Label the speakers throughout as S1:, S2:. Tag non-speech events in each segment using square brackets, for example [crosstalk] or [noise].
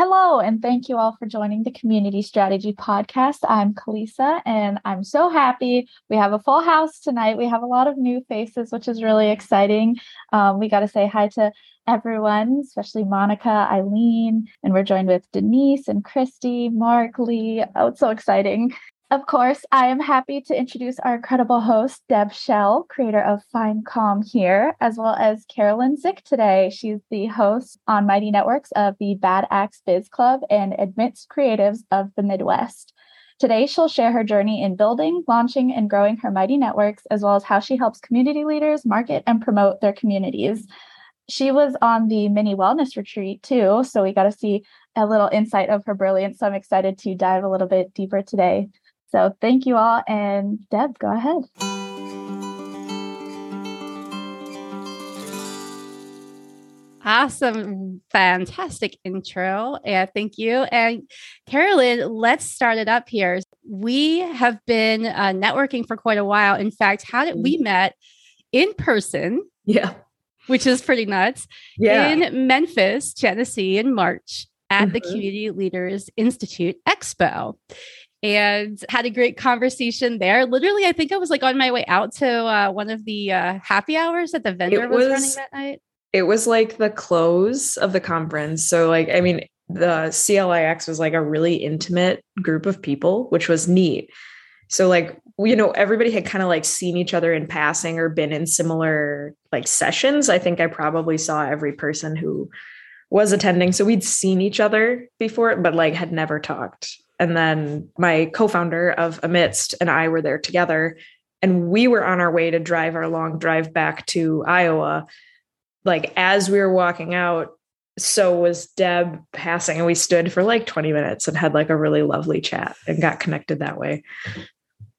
S1: Hello, and thank you all for joining the Community Strategy Podcast. I'm Kalisa, and I'm so happy. We have a full house tonight. We have a lot of new faces, which is really exciting. Um, we got to say hi to everyone, especially Monica, Eileen, and we're joined with Denise and Christy, Mark, Lee. Oh, it's so exciting. Of course, I am happy to introduce our incredible host, Deb Schell, creator of Find Calm Here, as well as Carolyn Zick today. She's the host on Mighty Networks of the Bad Axe Biz Club and Amidst Creatives of the Midwest. Today, she'll share her journey in building, launching, and growing her Mighty Networks, as well as how she helps community leaders market and promote their communities. She was on the mini wellness retreat too, so we got to see a little insight of her brilliance. So I'm excited to dive a little bit deeper today. So thank you all. And Deb, go ahead.
S2: Awesome. Fantastic intro. Yeah, thank you. And Carolyn, let's start it up here. We have been uh, networking for quite a while. In fact, how did we mm-hmm. met in person?
S3: Yeah.
S2: Which is pretty nuts.
S3: Yeah.
S2: In Memphis, Tennessee in March at mm-hmm. the Community Leaders Institute Expo and had a great conversation there. Literally, I think I was like on my way out to uh, one of the uh, happy hours that the vendor was, was, running that night.
S3: It was like the close of the conference. So, like, I mean, the CLIX was like a really intimate group of people, which was neat. So, like, you know, everybody had kind of like seen each other in passing or been in similar like sessions. I think I probably saw every person who was attending. So we'd seen each other before, but like had never talked and then my co-founder of Amidst and I were there together and we were on our way to drive our long drive back to Iowa like as we were walking out so was Deb passing and we stood for like 20 minutes and had like a really lovely chat and got connected that way.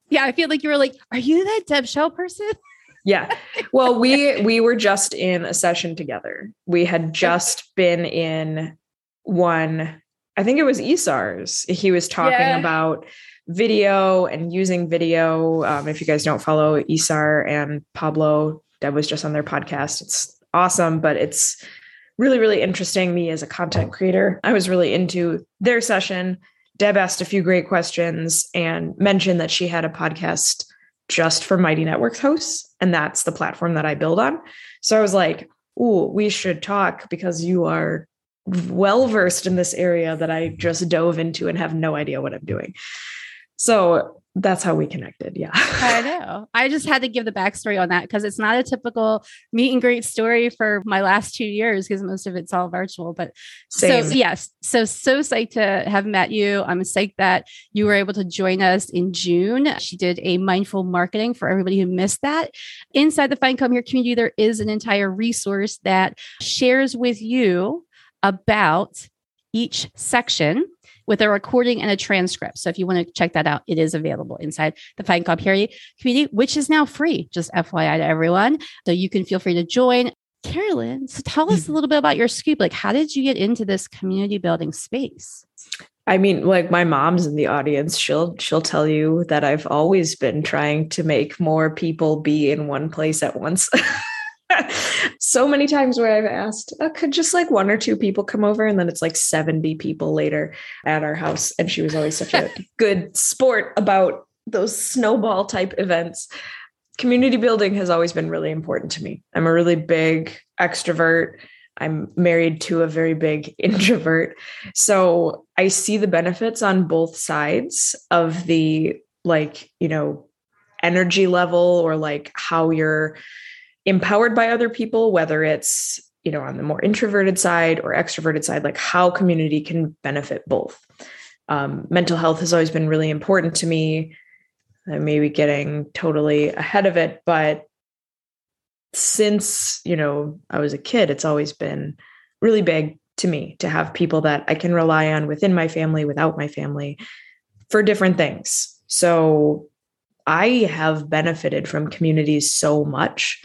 S2: Yeah, I feel like you were like, "Are you that Deb Schell person?" [laughs]
S3: yeah. Well, we we were just in a session together. We had just been in one I think it was Esar's. He was talking yeah. about video and using video. Um, if you guys don't follow Esar and Pablo, Deb was just on their podcast. It's awesome, but it's really, really interesting. Me as a content creator, I was really into their session. Deb asked a few great questions and mentioned that she had a podcast just for Mighty Networks hosts, and that's the platform that I build on. So I was like, "Ooh, we should talk because you are well versed in this area that I just dove into and have no idea what I'm doing. So that's how we connected. Yeah.
S2: I [laughs] know. I just had to give the backstory on that because it's not a typical meet and greet story for my last two years because most of it's all virtual. But Same. so, yes. So, so psyched to have met you. I'm psyched that you were able to join us in June. She did a mindful marketing for everybody who missed that. Inside the Find Calm Here community, there is an entire resource that shares with you about each section with a recording and a transcript. So if you want to check that out, it is available inside the Find Calm Here community, which is now free, just FYI to everyone. So you can feel free to join. Carolyn, so tell us a mm-hmm. little bit about your scoop. Like, how did you get into this community building space?
S3: I mean, like my mom's in the audience. She'll she'll tell you that I've always been trying to make more people be in one place at once. [laughs] [laughs] so many times where I've asked, oh, could just like one or two people come over? And then it's like 70 people later at our house. And she was always such a [laughs] good sport about those snowball type events. Community building has always been really important to me. I'm a really big extrovert. I'm married to a very big [laughs] introvert. So I see the benefits on both sides of the like, you know, energy level or like how you're empowered by other people, whether it's, you know, on the more introverted side or extroverted side, like how community can benefit both. Um, mental health has always been really important to me. I may be getting totally ahead of it, but since, you know, I was a kid, it's always been really big to me to have people that I can rely on within my family, without my family for different things. So I have benefited from communities so much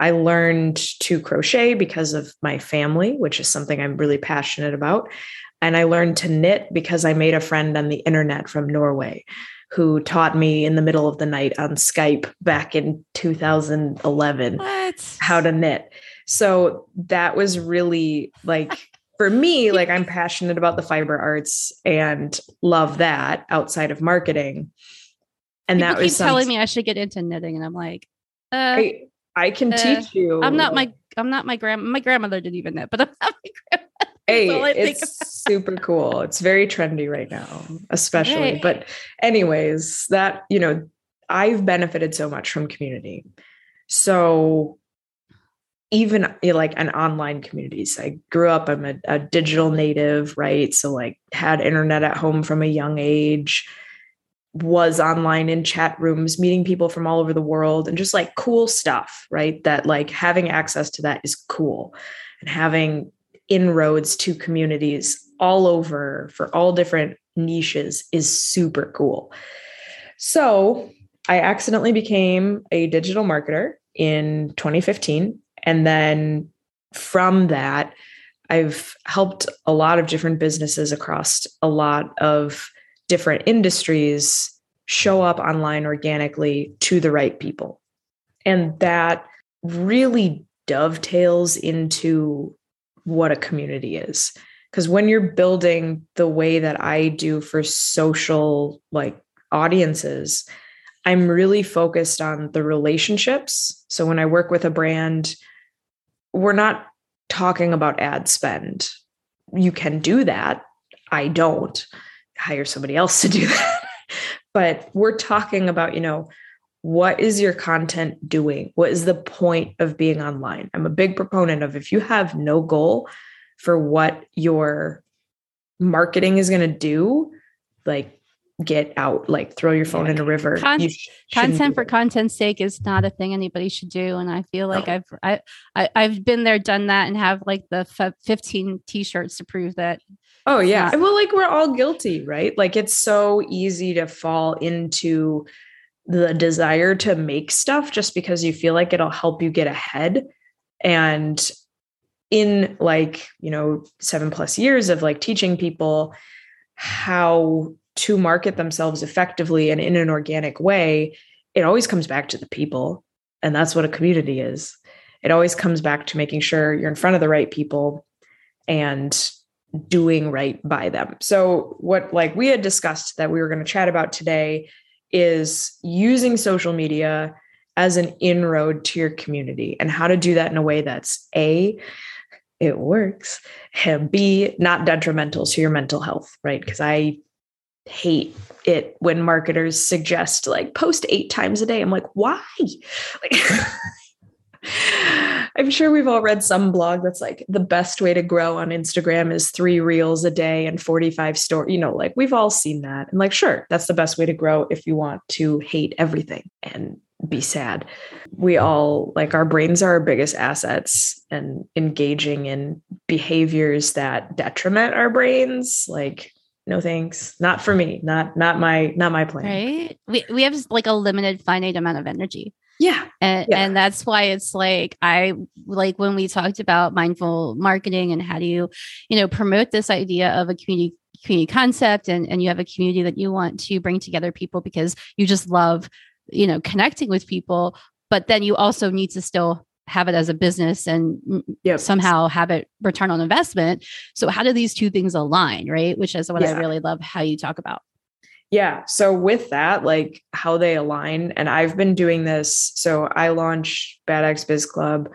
S3: I learned to crochet because of my family, which is something I'm really passionate about. And I learned to knit because I made a friend on the internet from Norway who taught me in the middle of the night on Skype back in 2011
S2: what?
S3: how to knit. So that was really like [laughs] for me, like I'm passionate about the fiber arts and love that outside of marketing. And
S2: People
S3: that was
S2: keep telling me I should get into knitting, and I'm like, uh,
S3: I, I can
S2: uh,
S3: teach you.
S2: I'm not my I'm not my grand my grandmother didn't even know, but I'm not my grandmother. [laughs]
S3: Hey, it's super cool. It's very trendy right now, especially.
S2: Right.
S3: But, anyways, that, you know, I've benefited so much from community. So, even you know, like an online communities, I grew up, I'm a, a digital native, right? So, like, had internet at home from a young age, was online in chat rooms, meeting people from all over the world, and just like cool stuff, right? That like having access to that is cool and having inroads to communities all over for all different niches is super cool. So I accidentally became a digital marketer in 2015. And then from that, I've helped a lot of different businesses across a lot of different industries show up online organically to the right people. And that really dovetails into what a community is. Because when you're building the way that I do for social like audiences, I'm really focused on the relationships. So when I work with a brand, we're not talking about ad spend. You can do that. I don't hire somebody else to do [laughs] that. but we're talking about, you know, what is your content doing? What is the point of being online? I'm a big proponent of if you have no goal for what your marketing is going to do, like get out, like throw your phone
S2: Yeah.
S3: in a river.
S2: Con-
S3: You sh- shouldn't
S2: content for content's sake is not a thing anybody should do and i feel like
S3: No.
S2: i've I, I i've been there done that and have like the f- 15 t-shirts to prove that
S3: Oh yeah.
S2: not-
S3: Well, like we're all guilty, right? Like it's so easy to fall into the desire to make stuff just because you feel like it'll help you get ahead. And in like, you know, 7 plus years of like teaching people how to market themselves effectively and in an organic way, it always comes back to the people. And that's what a community is. It always comes back to making sure you're in front of the right people and doing right by them. So what like we had discussed that we were going to chat about today is using social media as an inroad to your community and how to do that in a way that's a it works and b not detrimental to your mental health, right? Because I hate it when marketers suggest like post 8 times a day. I'm like, "Why?" Like [laughs] I'm sure we've all read some blog that's like the best way to grow on Instagram is three reels a day and 45 store. You know, like we've all seen that. And like, sure, that's the best way to grow if you want to hate everything and be sad. We all like our brains are our biggest assets and engaging in behaviors that detriment our brains, like no thanks. Not for me. Not not my not my plan.
S2: right we, we have like a limited finite amount of energy
S3: Yeah.
S2: and
S3: Yeah.
S2: and that's why it's like i like when we talked about mindful marketing and how do you you know promote this idea of a community community concept and and you have a community that you want to bring together people because you just love you know connecting with people but then you also need to still have it as a business and
S3: Yep.
S2: somehow have it return on investment so how do these two things align right which is what i really love how you talk about
S3: Yeah. So with that, like how they align, and I've been doing this. So I launched Bad X Biz Club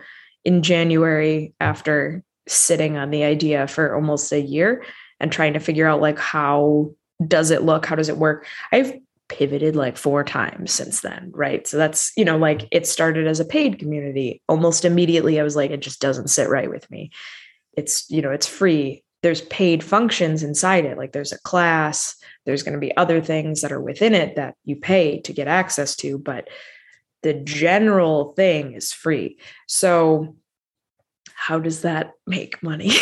S3: in January after sitting on the idea for almost a year and trying to figure out like how does it look? How does it work? I've pivoted like four times since then, right? So that's, you know, like it started as a paid community. Almost immediately I was like, it just doesn't sit right with me. It's, you know, it's free. There's paid functions inside it. Like there's a class, there's going to be other things that are within it that you pay to get access to, but the general thing is free. So, how does that make money?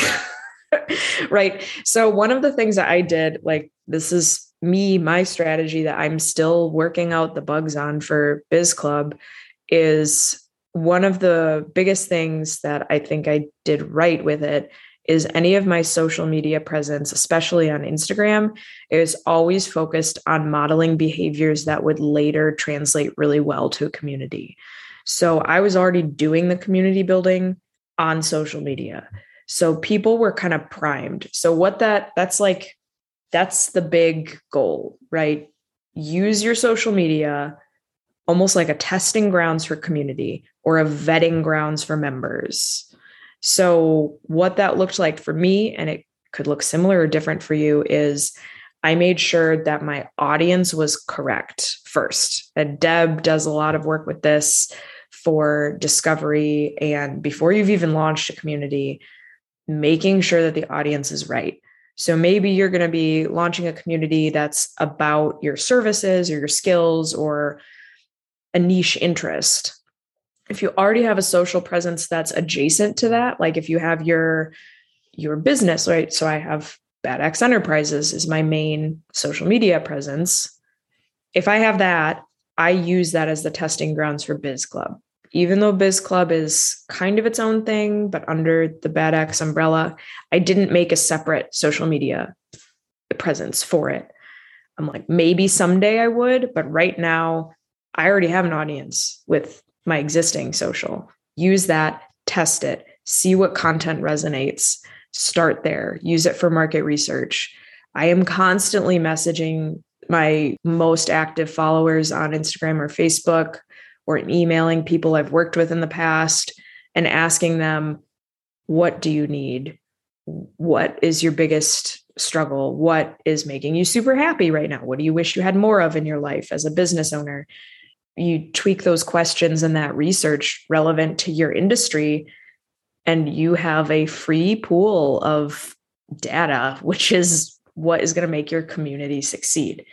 S3: [laughs] right. So, one of the things that I did, like, this is me, my strategy that I'm still working out the bugs on for Biz Club is one of the biggest things that I think I did right with it is any of my social media presence, especially on Instagram, is always focused on modeling behaviors that would later translate really well to a community. So I was already doing the community building on social media. So people were kind of primed. So what that that's like that's the big goal, right? Use your social media almost like a testing grounds for community or a vetting grounds for members. So, what that looked like for me, and it could look similar or different for you, is I made sure that my audience was correct first. And Deb does a lot of work with this for discovery. And before you've even launched a community, making sure that the audience is right. So maybe you're going to be launching a community that's about your services or your skills or a niche interest. If you already have a social presence that's adjacent to that, like if you have your your business, right? So I have Bad X Enterprises is my main social media presence. If I have that, I use that as the testing grounds for Biz Club even though Biz Club is kind of its own thing, but under the Bad X umbrella, I didn't make a separate social media presence for it. I'm like, maybe someday I would, but right now I already have an audience with my existing social. Use that, test it, see what content resonates, start there, use it for market research. I am constantly messaging my most active followers on Instagram or Facebook or emailing people I've worked with in the past and asking them, what do you need? What is your biggest struggle? What is making you super happy right now? What do you wish you had more of in your life as a business owner? You tweak those questions and that research relevant to your industry, and you have a free pool of data, which is what is going to make your community succeed.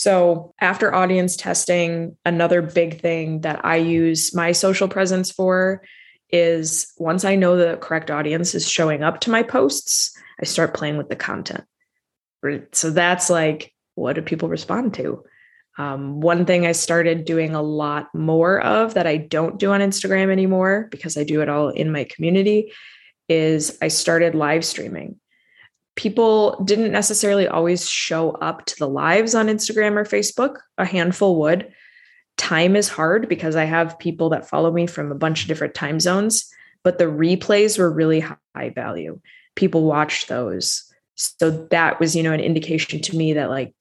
S3: So, after audience testing, another big thing that I use my social presence for is once I know the correct audience is showing up to my posts, I start playing with the content. So, that's like, what do people respond to? Um, one thing I started doing a lot more of that I don't do on Instagram anymore because I do it all in my community is I started live streaming people didn't necessarily always show up to the lives on Instagram or Facebook. A handful would. Time is hard because I have people that follow me from a bunch of different time zones, but the replays were really high value. People watched those. So that was, you know, an indication to me that like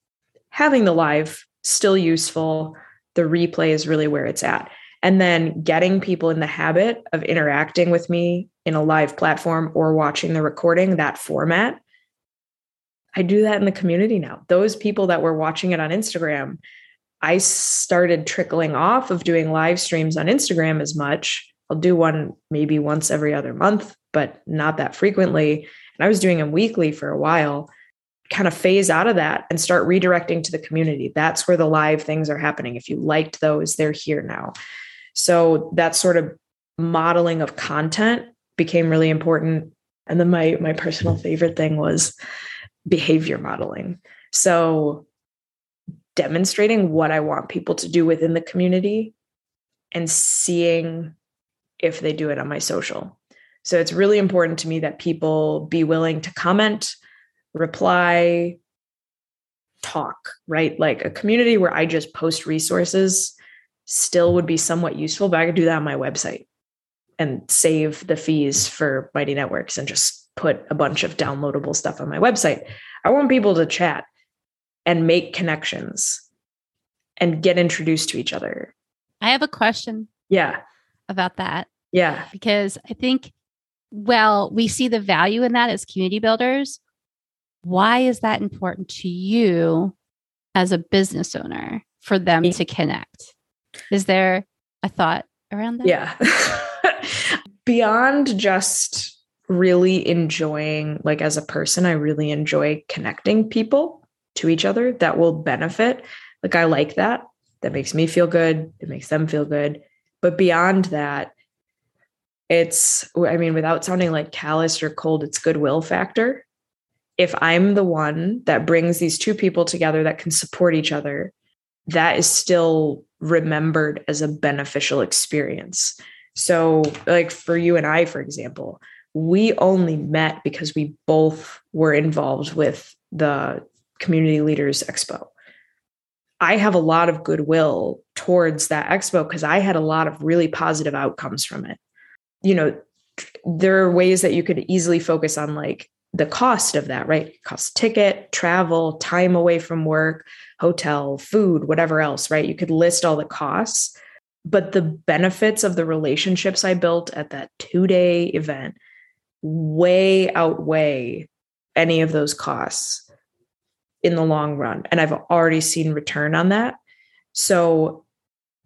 S3: having the live still useful. The replay is really where it's at. And then getting people in the habit of interacting with me in a live platform or watching the recording, that format I do that in the community now. Those people that were watching it on Instagram, I started trickling off of doing live streams on Instagram as much. I'll do one maybe once every other month, but not that frequently. And I was doing them weekly for a while, kind of phase out of that and start redirecting to the community. That's where the live things are happening. If you liked those, they're here now. So that sort of modeling of content became really important. And then my my personal favorite thing was behavior modeling. So, demonstrating what I want people to do within the community and seeing if they do it on my social. So, it's really important to me that people be willing to comment, reply, talk, right? Like a community where I just post resources still would be somewhat useful, but I could do that on my website and save the fees for Mighty Networks and just put a bunch of downloadable stuff on my website. I want people to chat and make connections and get introduced to each other.
S2: I have a question.
S3: Yeah.
S2: About that.
S3: Yeah.
S2: Because I think, well, we see the value in that as community builders. Why is that important to you as a business owner for them to connect? Is there a thought around that?
S3: Yeah. [laughs] Beyond just really enjoying, like as a person, I really enjoy connecting people to each other that will benefit. Like I like that. That makes me feel good. It makes them feel good. But beyond that, it's, I mean, without sounding like callous or cold, it's goodwill factor. If I'm the one that brings these two people together that can support each other, that is still remembered as a beneficial experience. So, like for you and I, for example, we only met because we both were involved with the Community Leaders Expo. I have a lot of goodwill towards that expo because I had a lot of really positive outcomes from it. You know, there are ways that you could easily focus on like the cost of that, right? Cost ticket, travel, time away from work, hotel, food, whatever else, right? You could list all the costs, but the benefits of the relationships I built at that two day event way outweigh any of those costs in the long run. And I've already seen return on that. So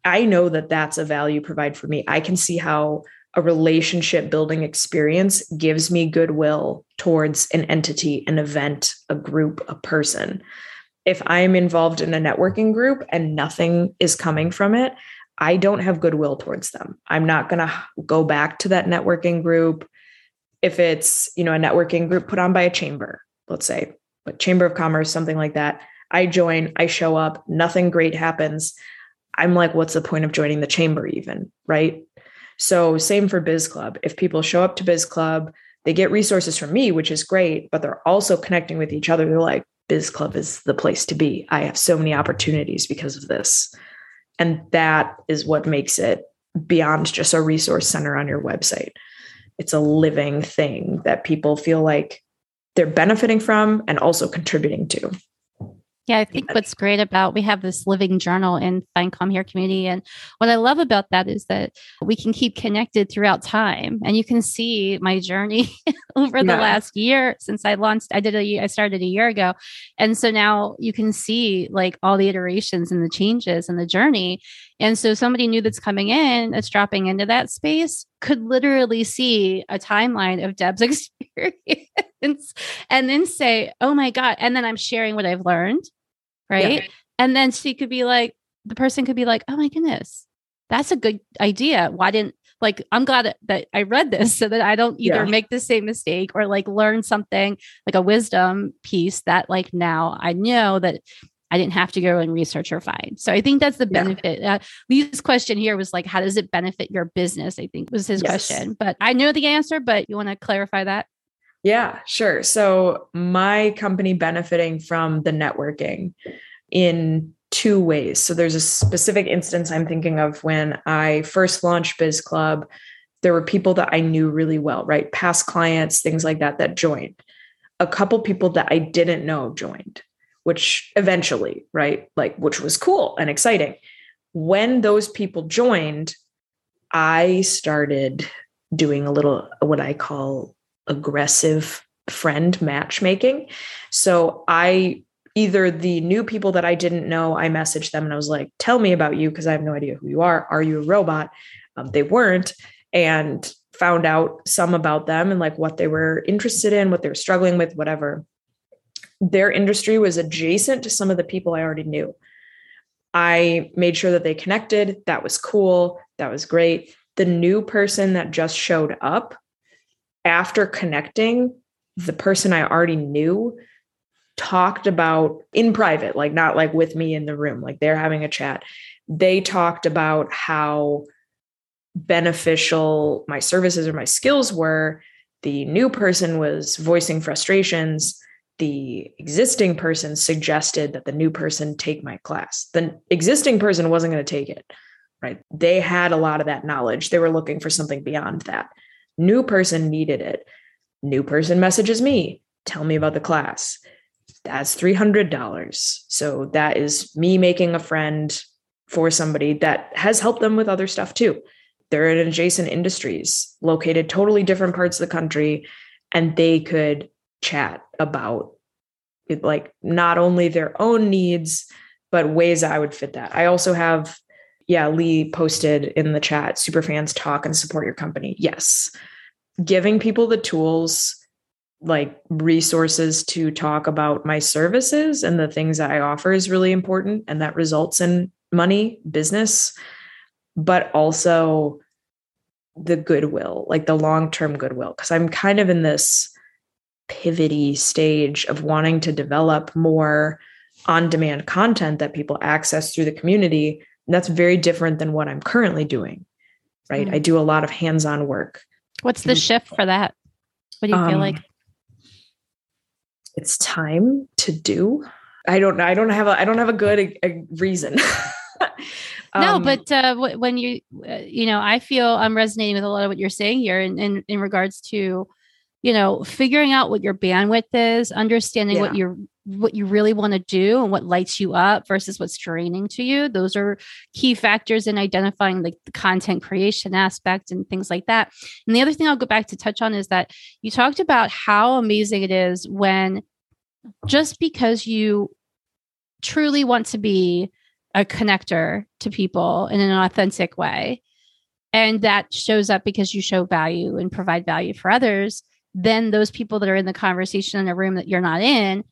S3: I know that that's a value provide for me. I can see how a relationship building experience gives me goodwill towards an entity, an event, a group, a person. If I'm involved in a networking group and nothing is coming from it, I don't have goodwill towards them. I'm not going to go back to that networking group if it's, you know, a networking group put on by a chamber, let's say, but chamber of commerce, something like that. I join, I show up, nothing great happens. I'm like, what's the point of joining the chamber even? Right. So, same for Biz Club. If people show up to Biz Club, they get resources from me, which is great, but they're also connecting with each other. They're like, Biz Club is the place to be. I have so many opportunities because of this. And that is what makes it beyond just a resource center on your website. It's a living thing that people feel like they're benefiting from and also contributing to.
S2: Yeah, I think what's great about we have this living journal in Find Calm Here community. And what I love about that is that we can keep connected throughout time. And you can see my journey [laughs] over yeah. the last year since I launched. I did a I started a year ago. And so now you can see like all the iterations and the changes and the journey. And so somebody new that's coming in, that's dropping into that space, could literally see a timeline of Deb's [laughs] experience and then say, oh my God. And then I'm sharing what I've learned. Right. Yeah. And then she could be like, the person could be like, oh my goodness, that's a good idea. Why didn't like I'm glad that I read this so that I don't either yeah. make the same mistake or like learn something like a wisdom piece that like now I know that I didn't have to go and research or find. So I think that's the benefit. Yeah. Uh, Lee's question here was like, how does it benefit your business? I think was his yes. question, but I know the answer, but you want to clarify that?
S3: Yeah, sure. So my company benefiting from the networking in two ways. So there's a specific instance I'm thinking of when I first launched Biz Club. There were people that I knew really well, right? Past clients, things like that, that joined. A couple people that I didn't know joined which eventually, right? Like, which was cool and exciting. When those people joined, I started doing a little what I call aggressive friend matchmaking. So I either the new people that I didn't know, I messaged them and I was like, tell me about you because I have no idea who you are. Are you a robot? Um, they weren't. And found out some about them and like what they were interested in, what they were struggling with, whatever their industry was adjacent to some of the people I already knew. I made sure that they connected. That was cool. That was great. The new person that just showed up after connecting, the mm-hmm. person I already knew talked about in private, like not like with me in the room, like they're having a chat. They talked about how beneficial my services or my skills were. The new person was voicing frustrations the existing person suggested that the new person take my class. The existing person wasn't going to take it, right? They had a lot of that knowledge. They were looking for something beyond that. New person needed it. New person messages me, tell me about the class. That's $300. So that is me making a friend for somebody that has helped them with other stuff too. They're in adjacent industries, located totally different parts of the country, and they could chat about like not only their own needs but ways I would fit that. I also have yeah, Lee posted in the chat superfans talk and support your company. Yes. Giving people the tools like resources to talk about my services and the things that I offer is really important and that results in money, business, but also the goodwill, like the long-term goodwill because I'm kind of in this pivoty stage of wanting to develop more on demand content that people access through the community. And that's very different than what I'm currently doing. Right. Mm. I do a lot of hands on work.
S2: What's the shift for that? What do you um, feel like?
S3: It's time to do. I don't know. I don't have a I don't have a good a, a reason. [laughs]
S2: no, um, but uh, when you, uh, you know, I feel I'm resonating with a lot of what you're saying here in, in, in regards to, you know, figuring out what your bandwidth is, understanding yeah. what you're what you really want to do and what lights you up versus what's draining to you. Those are key factors in identifying like the content creation aspect and things like that. And the other thing I'll go back to touch on is that you talked about how amazing it is when just because you truly want to be a connector to people in an authentic way and that shows up because you show value and provide value for others then those people that are in the conversation in a room that you're not in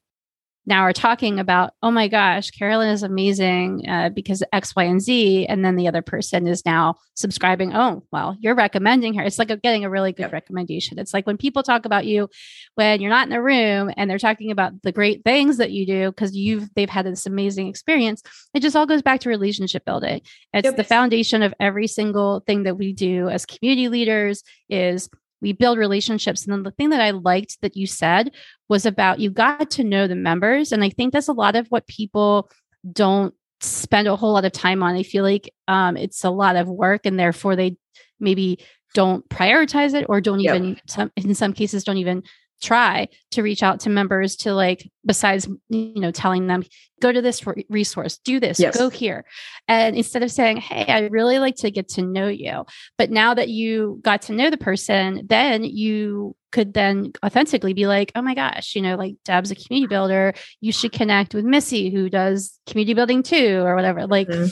S2: now are talking about, oh my gosh, Carolyn is amazing uh, because X, Y, and Z. And then the other person is now subscribing. Oh, well, you're recommending her. It's like getting a really good recommendation. It's like when people talk about you when you're not in the room and they're talking about the great things that you do because you've they've had this amazing experience. It just all goes back to relationship building. It's yep. the foundation of every single thing that we do as community leaders is we build relationships. And then the thing that I liked that you said was about you got to know the members. And I think that's a lot of what people don't spend a whole lot of time on. I feel like um, it's a lot of work and therefore they maybe don't prioritize it or don't yep. even some in some cases don't even try to reach out to members to like besides you know telling them go to this resource do this yes. go here. And instead of saying hey i really like to get to know you but now that you got to know the person then you could then authentically be like oh my gosh you know like deb's a community builder. You should connect with missy who does community building too or whatever like mm-hmm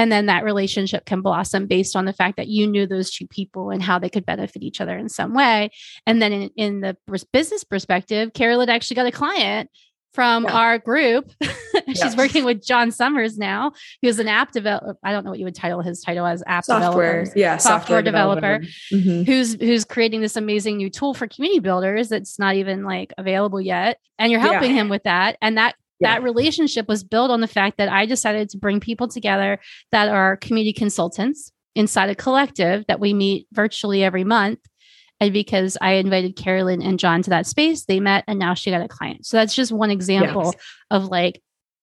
S2: and then that relationship can blossom based on the fact that you knew those two people and how they could benefit each other in some way and then in, in the business perspective carolyn actually got a client from yeah. our group. [laughs] She's yeah. working with John Summers now, who's an app developer. I don't know what you would title his title as app
S3: software,
S2: developer.
S3: Yeah,
S2: software, software developer, developer. Mm-hmm. who's who's creating this amazing new tool for community builders that's not even like available yet. And you're helping yeah. him with that. And that yeah. that relationship was built on the fact that I decided to bring people together that are community consultants inside a collective that we meet virtually every month. And because I invited Carolyn and John to that space, they met and now she got a client. So that's just one example yes. of like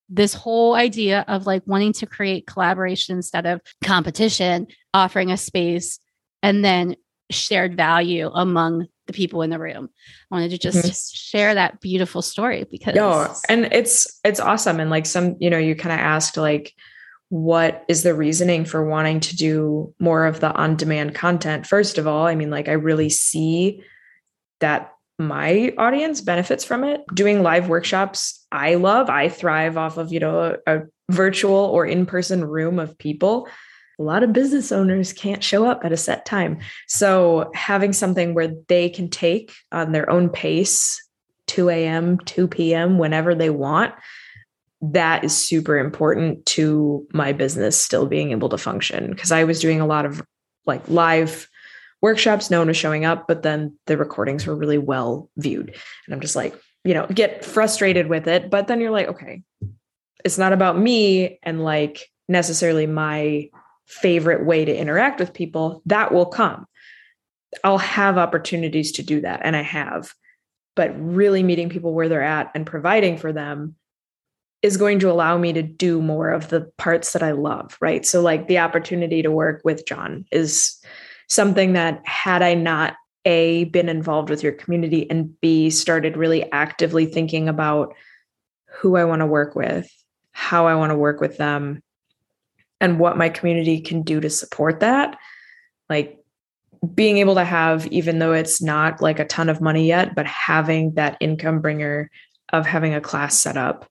S2: this whole idea of like wanting to create collaboration instead of competition, offering a space and then shared value among the people in the room. I wanted to just mm-hmm. share that beautiful story because
S3: no, and it's it's awesome. And like some, you know, you kind of asked like what is the reasoning for wanting to do more of the on-demand content? First of all, I mean, like I really see that my audience benefits from it. Doing live workshops, I love. I thrive off of, you know, a, a virtual or in-person room of people a lot of business owners can't show up at a set time. So having something where they can take on their own pace, 2 a.m., 2 p.m., whenever they want, that is super important to my business still being able to function. Because I was doing a lot of like live workshops, no one was showing up, but then the recordings were really well viewed. And I'm just like, you know, get frustrated with it. But then you're like, okay, it's not about me and like necessarily my favorite way to interact with people, that will come. I'll have opportunities to do that, and I have. But really meeting people where they're at and providing for them is going to allow me to do more of the parts that I love, right? So, like the opportunity to work with John is something that, had I not A, been involved with your community, and B, started really actively thinking about who I want to work with, how I want to work with them, and what my community can do to support that. Like being able to have even though it's not like a ton of money yet but having that income bringer of having a class set up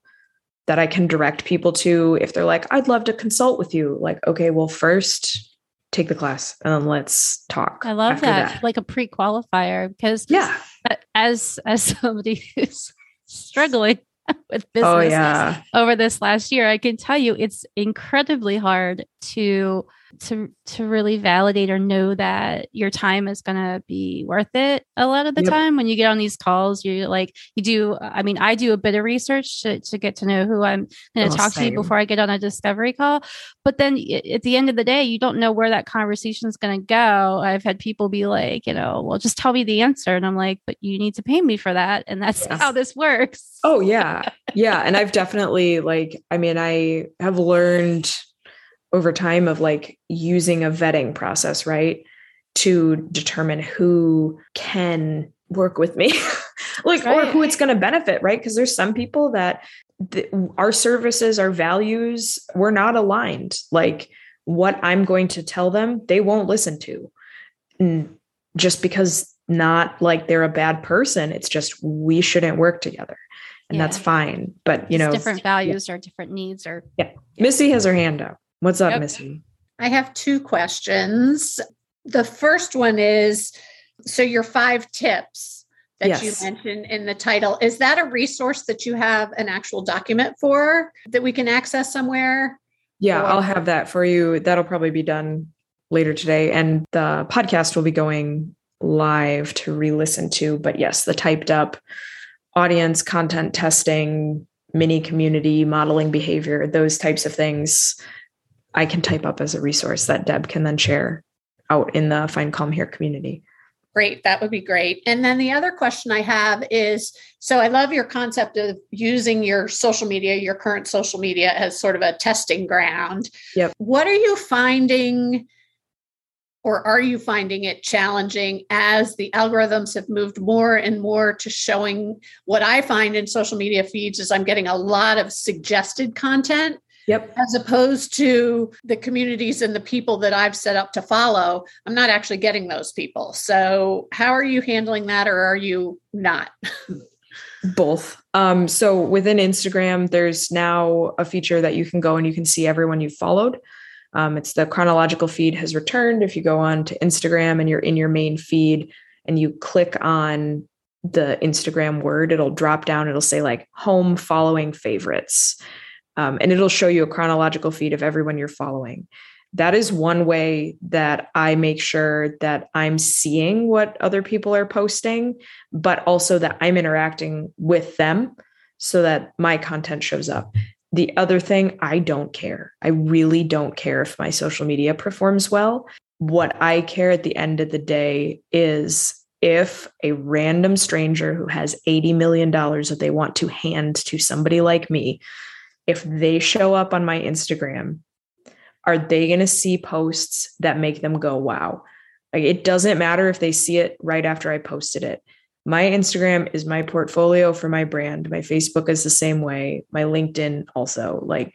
S3: that I can direct people to if they're like I'd love to consult with you. Like okay well first take the class and then let's talk
S2: I love that. that. like a pre-qualifier because
S3: yeah.
S2: as as somebody [laughs] who's struggling [laughs] with oh, business oh, yeah. over this last year, I can tell you it's incredibly hard to to to really validate or know that your time is going to be worth it a lot of the yep. time. When you get on these calls you like you do i mean i do a bit of research to, to get to know who i'm going to oh, talk same. to before i get on a discovery call. But then at the end of the day you don't know where that conversation is going to go. I've had people be like you know well just tell me the answer. And i'm like but you need to pay me for that. And that's yes. how this works.
S3: Oh yeah. Yeah. And i've definitely like i mean i have learned over time of like using a vetting process, right? To determine who can work with me, [laughs] like, right. or who it's going to benefit, right? Because there's some people that th- our services, our values, we're not aligned. Like, what I'm going to tell them, they won't listen to. And just because not like they're a bad person, it's just we shouldn't work together. And yeah. that's fine. But you know,
S2: different values yeah. or different needs or
S3: yeah. Missy has her hand up. What's up, yep. Missy?
S4: I have two questions. The first one is so your five tips that yes. you mentioned in the title, is that a resource that you have an actual document for that we can access somewhere?
S3: Yeah, or- I'll have that for you. That'll probably be done later today. And the podcast will be going live to re listen to. But yes, the typed up audience content testing, mini community modeling behavior, those types of things I can type up as a resource that Deb can then share out in the Find Calm Here community.
S4: Great, that would be great. And then the other question I have is so I love your concept of using your social media, your current social media as sort of a testing ground.
S3: Yep.
S4: What are you finding or are you finding it challenging as the algorithms have moved more and more to showing what I find in social media feeds is I'm getting a lot of suggested content
S3: Yep.
S4: As opposed to the communities and the people that I've set up to follow, I'm not actually getting those people. So, how are you handling that, or are you not? [laughs]
S3: Both. Um, so, within Instagram, there's now a feature that you can go and you can see everyone you've followed. Um, it's the chronological feed has returned. If you go on to Instagram and you're in your main feed and you click on the Instagram word, it'll drop down, it'll say like home following favorites um, and it'll show you a chronological feed of everyone you're following. That is one way that I make sure that I'm seeing what other people are posting, but also that I'm interacting with them so that my content shows up. The other thing, I don't care. I really don't care if my social media performs well. What I care at the end of the day is if a random stranger who has $80 million that they want to hand to somebody like me if they show up on my Instagram, are they going to see posts that make them go, wow? Like it doesn't matter if they see it right after I posted it. My Instagram is my portfolio for my brand. My Facebook is the same way. My LinkedIn also. Like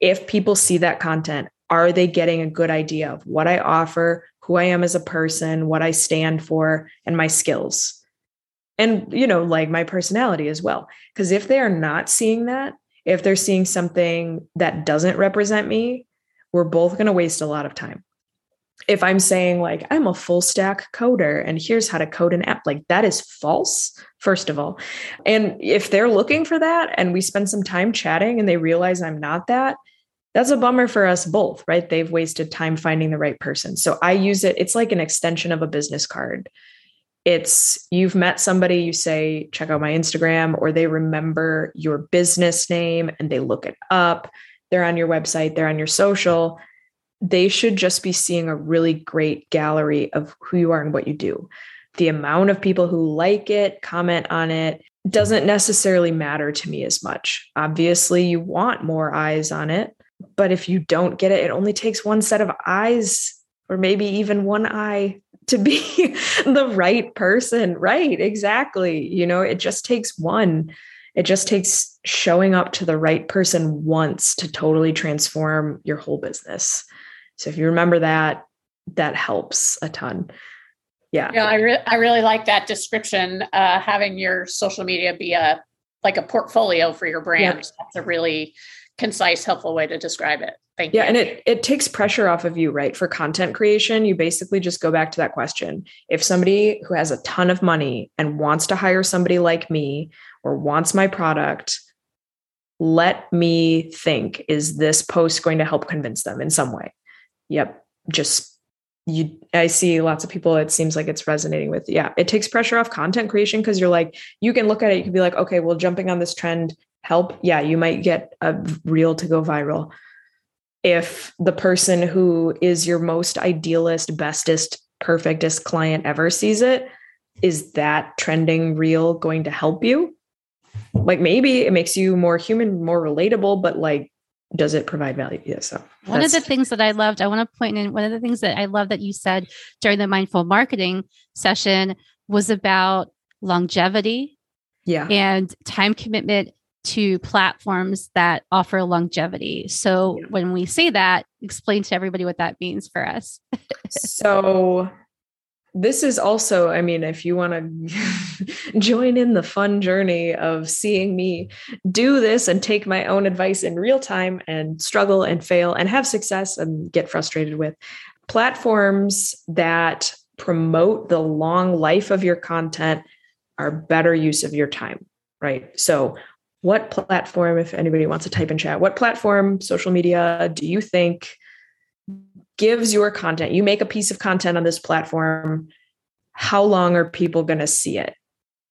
S3: if people see that content, are they getting a good idea of what I offer, who I am as a person, what I stand for, and my skills? And, you know, like my personality as well. Because if they are not seeing that, if they're seeing something that doesn't represent me, we're both going to waste a lot of time. If I'm saying, like, I'm a full stack coder and here's how to code an app, like that is false, first of all. And if they're looking for that and we spend some time chatting and they realize I'm not that, that's a bummer for us both, right? They've wasted time finding the right person. So I use it, it's like an extension of a business card it's you've met somebody, you say, check out my Instagram, or they remember your business name and they look it up. They're on your website, they're on your social. They should just be seeing a really great gallery of who you are and what you do. The amount of people who like it, comment on it, doesn't necessarily matter to me as much. Obviously, you want more eyes on it, but if you don't get it, it only takes one set of eyes or maybe even one eye to be [laughs] the right person. Right. Exactly. You know, it just takes one. It just takes showing up to the right person once to totally transform your whole business. So if you remember that, that helps a ton. Yeah.
S4: Yeah. I, re- I really like that description, uh, having your social media be a, like a portfolio for your brand. Yep. That's a really concise, helpful way to describe it. Thank
S3: yeah,
S4: you.
S3: and it it takes pressure off of you, right? For content creation, you basically just go back to that question. If somebody who has a ton of money and wants to hire somebody like me or wants my product, let me think is this post going to help convince them in some way? Yep, just you I see lots of people it seems like it's resonating with. Yeah, it takes pressure off content creation because you're like you can look at it you can be like, "Okay, well jumping on this trend help." Yeah, you might get a reel to go viral if the person who is your most idealist, bestest, perfectest client ever sees it, is that trending reel going to help you? Like maybe it makes you more human, more relatable, but like does it provide value? Yeah. So
S2: one of the things that I loved, I want to point in one of the things that I love that you said during the mindful marketing session was about longevity.
S3: Yeah.
S2: And time commitment to platforms that offer longevity. So yeah. when we say that, explain to everybody what that means for us. [laughs]
S3: so this is also, I mean, if you want to [laughs] join in the fun journey of seeing me do this and take my own advice in real time and struggle and fail and have success and get frustrated with platforms that promote the long life of your content are better use of your time, right? So, what platform, if anybody wants to type in chat, what platform, social media do you think gives your content, you make a piece of content on this platform, how long are people going to see it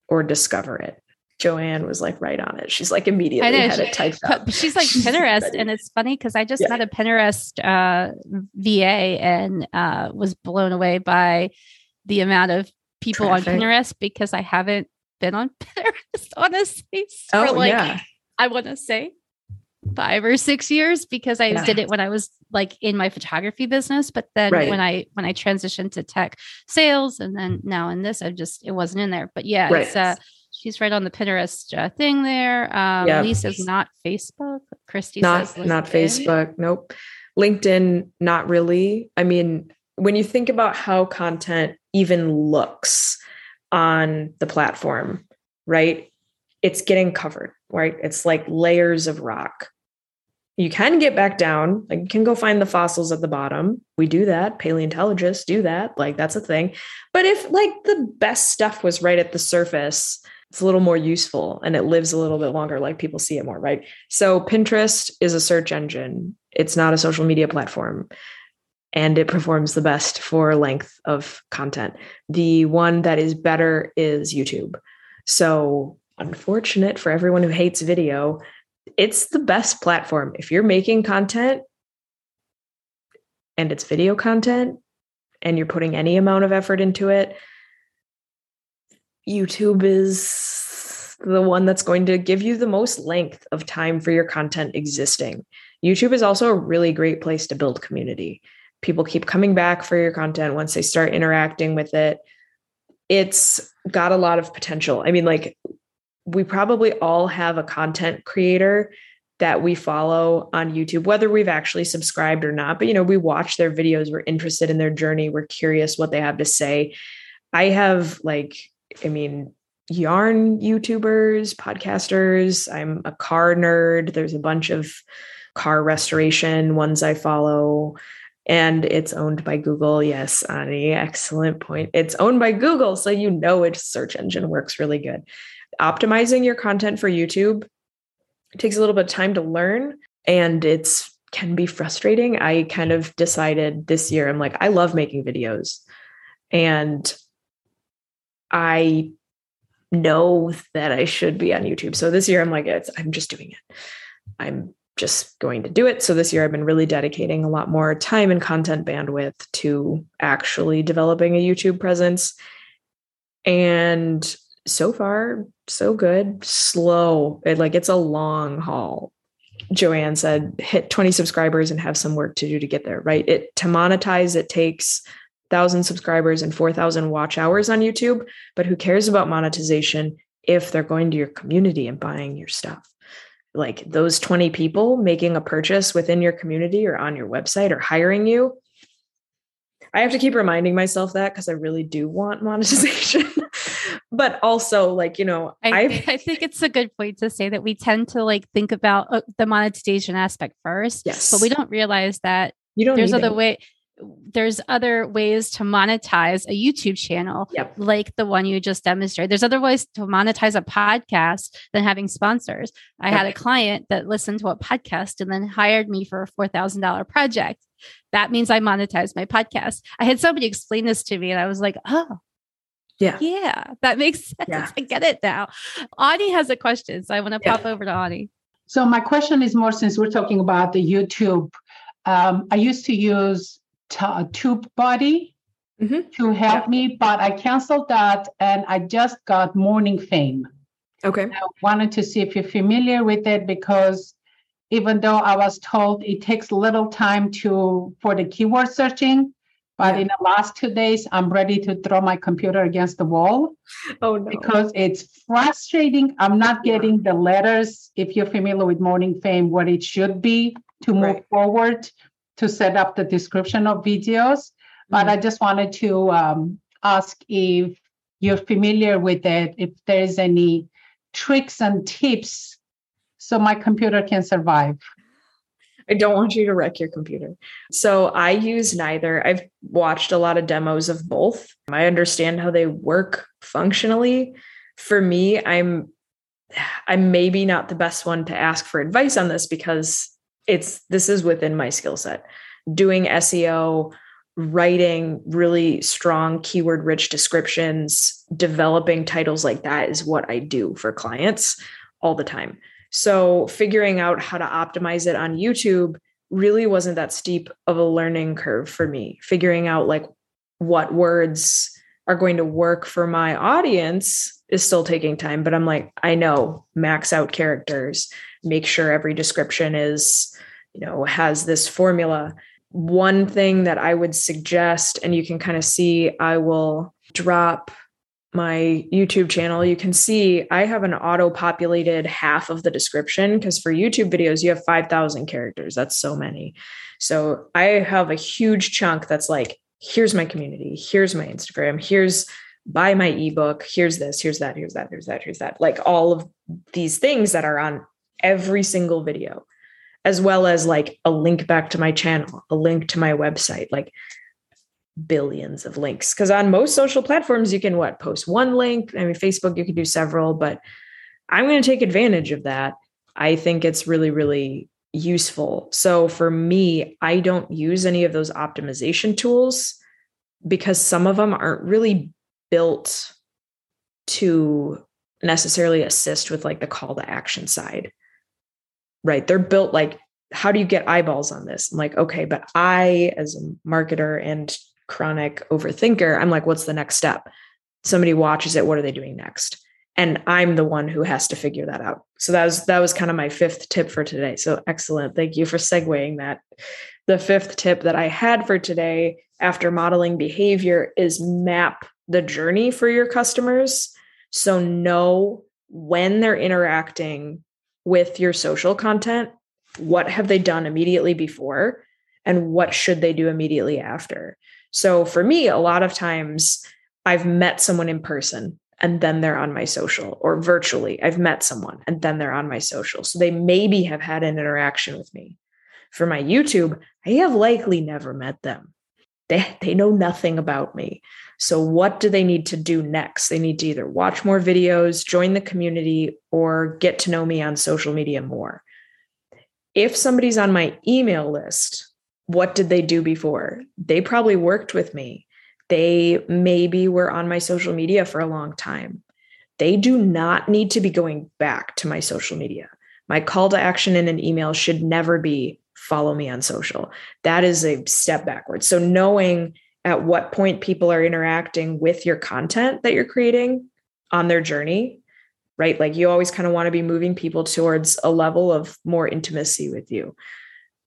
S3: or discover it? Joanne was like right on it. She's like immediately know, had she, it typed up.
S2: She's like Pinterest, and it's funny because I just yeah. met a Pinterest uh, VA and uh, was blown away by the amount of people Traffic. on Pinterest because I haven't been on [laughs] Pinterest honestly for oh, like yeah. I want to say five or six years because I yeah. did it when I was like in my photography business. But then right. when I when I transitioned to tech sales and then now in this, I just it wasn't in there. But yeah, right. it's uh she's right on the Pinterest uh, thing there. Um. Lisa's not Facebook. Christy
S3: not not Facebook. Nope. LinkedIn, not really. I mean, when you think about how content even looks on the platform, right? It's getting covered, right? It's like layers of rock. You can get back down. Like you can go find the fossils at the bottom. We do that. Paleontologists do that. Like that's a thing. But if like the best stuff was right at the surface, it's a little more useful and it lives a little bit longer. Like people see it more, right? So Pinterest is a search engine. It's not a social media platform and it performs the best for length of content. The one that is better is YouTube. So, unfortunate for everyone who hates video, it's the best platform. If you're making content and it's video content and you're putting any amount of effort into it, YouTube is the one that's going to give you the most length of time for your content existing. YouTube is also a really great place to build community. People keep coming back for your content once they start interacting with it. It's got a lot of potential. I mean, like we probably all have a content creator that we follow on YouTube, whether we've actually subscribed or not. But, you know, we watch their videos, we're interested in their journey, we're curious what they have to say. I have, like, I mean, yarn YouTubers, podcasters. I'm a car nerd. There's a bunch of car restoration ones I follow. And it's owned by Google. Yes, Ani, excellent point. It's owned by Google. So you know its search engine works really good optimizing your content for YouTube takes a little bit of time to learn and it's can be frustrating. I kind of decided this year I'm like I love making videos and I know that I should be on YouTube. So this year I'm like it's I'm just doing it. I'm just going to do it. So this year I've been really dedicating a lot more time and content bandwidth to actually developing a YouTube presence. And so far so good. Slow. It, like it's a long haul. Joanne said hit 20 subscribers and have some work to do to get there right? It to monetize it takes 1000 subscribers and 4000 watch hours on youtube. But who cares about monetization if they're going to your community and buying your stuff like those 20 people making a purchase within your community or on your website or hiring you I have to keep reminding myself that because I really do want [laughs] monetization. but also, like, you know,
S2: I, [laughs] I think it's a good point to say that we tend to like think about uh, the monetization aspect first.
S3: Yes.
S2: But we don't realize that
S3: you don't
S2: there's other it. way there's other ways to monetize a YouTube channel,
S3: yep.
S2: like the one you just demonstrated. There's other ways to monetize a podcast than having sponsors. I yep. had a client that listened to a podcast and then hired me for a $4,000 project. That means I monetize my podcast. I had somebody explain this to me and I was like, oh,
S3: yeah.
S2: Yeah, that makes [laughs] sense. Yeah. I get it now. Ani has a question. So I want to yeah. pop over to Ani.
S5: So my question is more since we're talking about the YouTube. Um, I used to use t- TubeBuddy mm-hmm. to help yeah. me, but I canceled that and I just got Morning Fame.
S3: Okay.
S5: I wanted to see if you're familiar with it because even though I was told it takes little time to for the keyword searching. But yeah. in the last two days, I'm ready to throw my computer against the wall.
S3: Oh no.
S5: Because it's frustrating. I'm not getting the letters, if you're familiar with Morning Fame, what it should be to move right. forward to set up the description of videos. But I mm-hmm. just wanted to um, ask if you're familiar with it, if there's any tricks and tips so my computer can survive.
S3: I don't want you to wreck your computer. So I use neither. I've watched a lot of demos of both. I understand how they work functionally. For me, I'm I'm maybe not the best one to ask for advice on this because it's this is within my skill set. Doing SEO, writing really strong keyword rich descriptions, developing titles like that is what I do for clients all the time. So figuring out how to optimize it on YouTube really wasn't that steep of a learning curve for me. Figuring out like what words are going to work for my audience is still taking time, but I'm like, I know, max out characters, make sure every description is, you know, has this formula. One thing that I would suggest, and you can kind of see, I will drop my YouTube channel. You can see I have an auto populated half of the description because for YouTube videos, you have 5,000 characters. That's so many. So I have a huge chunk that's like, here's my community, here's my Instagram, here's buy my ebook, here's this, here's that, here's that, here's that, here's that. Like all of these things that are on every single video as well as like a link back to my channel, a link to my website, like billions of links. Because on most social platforms, you can what post one link. I mean, Facebook, you can do several, but I'm going to take advantage of that. I think it's really, really useful. So for me, I don't use any of those optimization tools because some of them aren't really built to necessarily assist with like the call to action side right? They're built like, how do you get eyeballs on this? I'm like, okay, but I, as a marketer and chronic overthinker, I'm like, what's the next step? Somebody watches it. What are they doing next? And I'm the one who has to figure that out. So that was that was kind of my fifth tip for today. So excellent. Thank you for segueing that. The fifth tip that I had for today after modeling behavior is map the journey for your customers. So know when they're interacting with your social content, what have they done immediately before and what should they do immediately after? So for me, a lot of times I've met someone in person and then they're on my social or virtually. I've met someone and then they're on my social. So they maybe have had an interaction with me. For my YouTube, I have likely never met them. They, they know nothing about me. So, what do they need to do next? They need to either watch more videos, join the community, or get to know me on social media more. If somebody's on my email list, what did they do before? They probably worked with me. They maybe were on my social media for a long time. They do not need to be going back to my social media. My call to action in an email should never be follow me on social. That is a step backwards. So, knowing at what point people are interacting with your content that you're creating on their journey, right? Like you always kind of want to be moving people towards a level of more intimacy with you.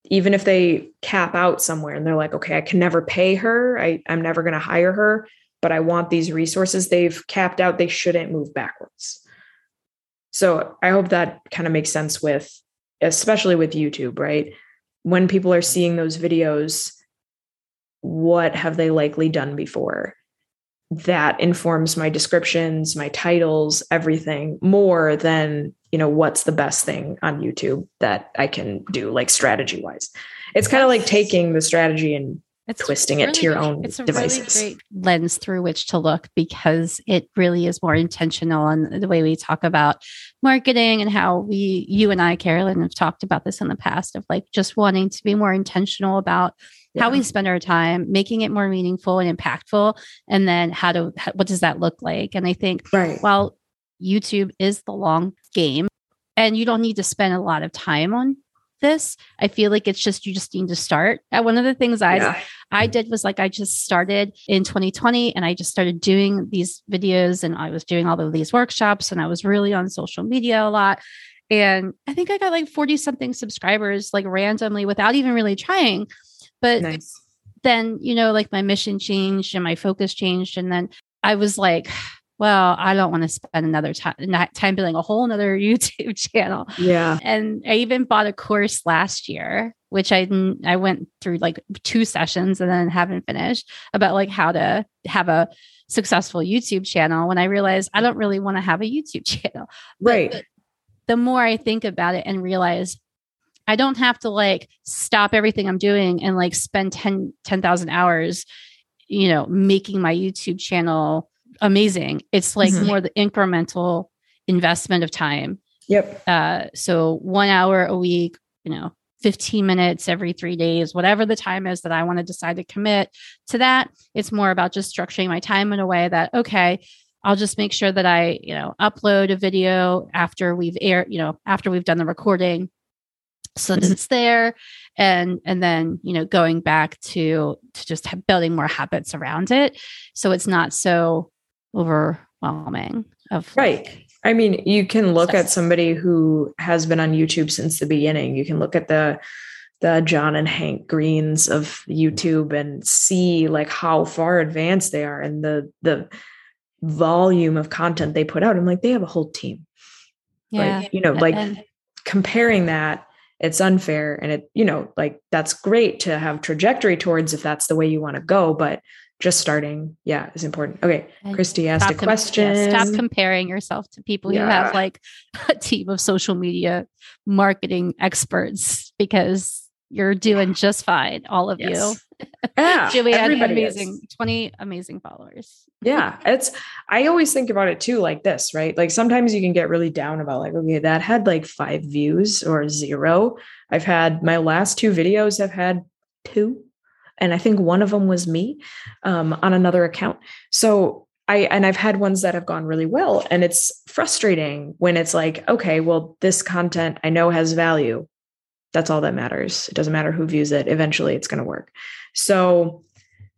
S3: Even if they cap out somewhere and they're like, okay, I can never pay her, I, I'm never going to hire her, but I want these resources they've capped out, they shouldn't move backwards. So I hope that kind of makes sense with, especially with YouTube, right? When people are seeing those videos, what have they likely done before? That informs my descriptions my titles everything more than you know what's the best thing on youtube that i can do like strategy wise it's kind of like taking the strategy and it's twisting really, it to your own it's a devices. really great
S2: lens through which to look because it really is more intentional and the way we talk about marketing and how we you and i carolyn have talked about this in the past of like just wanting to be more intentional about yeah. how we spend our time, making it more meaningful and impactful, and then how to how, what does that look like? And I think right. while YouTube is the long game, and you don't need to spend a lot of time on this. I feel like it's just you just need to start. And one of the things I yeah. I did was like I just started in 2020 and I just started doing these videos and I was doing all of these workshops and I was really on social media a lot. And I think I got like 40 something subscribers, like randomly without even really trying. But nice. then, you know, like my mission changed and my focus changed. And then I was like, well, I don't want to spend another time time building a whole another [laughs] YouTube channel.
S3: Yeah.
S2: And I even bought a course last year, which I I went through like two sessions and then haven't finished about like how to have a successful YouTube channel when I realized I don't really want to have a YouTube [laughs] channel.
S3: Right. But
S2: the more I think about it and realize I don't have to like stop everything I'm doing and like spend 10 10,000 hours you know making my YouTube channel amazing. It's like mm-hmm. more the incremental investment of time.
S3: Yep.
S2: Uh, so one hour a week, you know, 15 minutes every three days, whatever the time is that I want to decide to commit to that. It's more about just structuring my time in a way that, okay, I'll just make sure that I, you know, upload a video after we've aired, you know, after we've done the recording so that it's there. And and then you know going back to to just building more habits around it. So it's not so overwhelming of
S3: right. Like, i mean you can look at somebody who has been on youtube since the beginning. You can look at the the john and hank greens of youtube and see like how far advanced they are and the the volume of content they put out. I'm like they have a whole team. Yeah. like, you know like and, comparing that it's unfair and it you know like that's great to have trajectory towards if that's the way you want to go but just starting yeah is important okay and christy asked a question
S2: com- yeah, stop comparing yourself to people yeah. who have like a team of social media marketing experts because you're doing just fine all of yes. you
S3: yeah
S2: julianne amazing is. 20 amazing followers
S3: yeah it's i always think about it too like this right like sometimes you can get really down about like okay that had like five views or zero i've had my last two videos have had two and I think one of them was me um, on another account. So I and I've had ones that have gone really well, and it's frustrating when it's like, okay, well, this content I know has value. That's all that matters. It doesn't matter who views it. Eventually, it's going to work. So,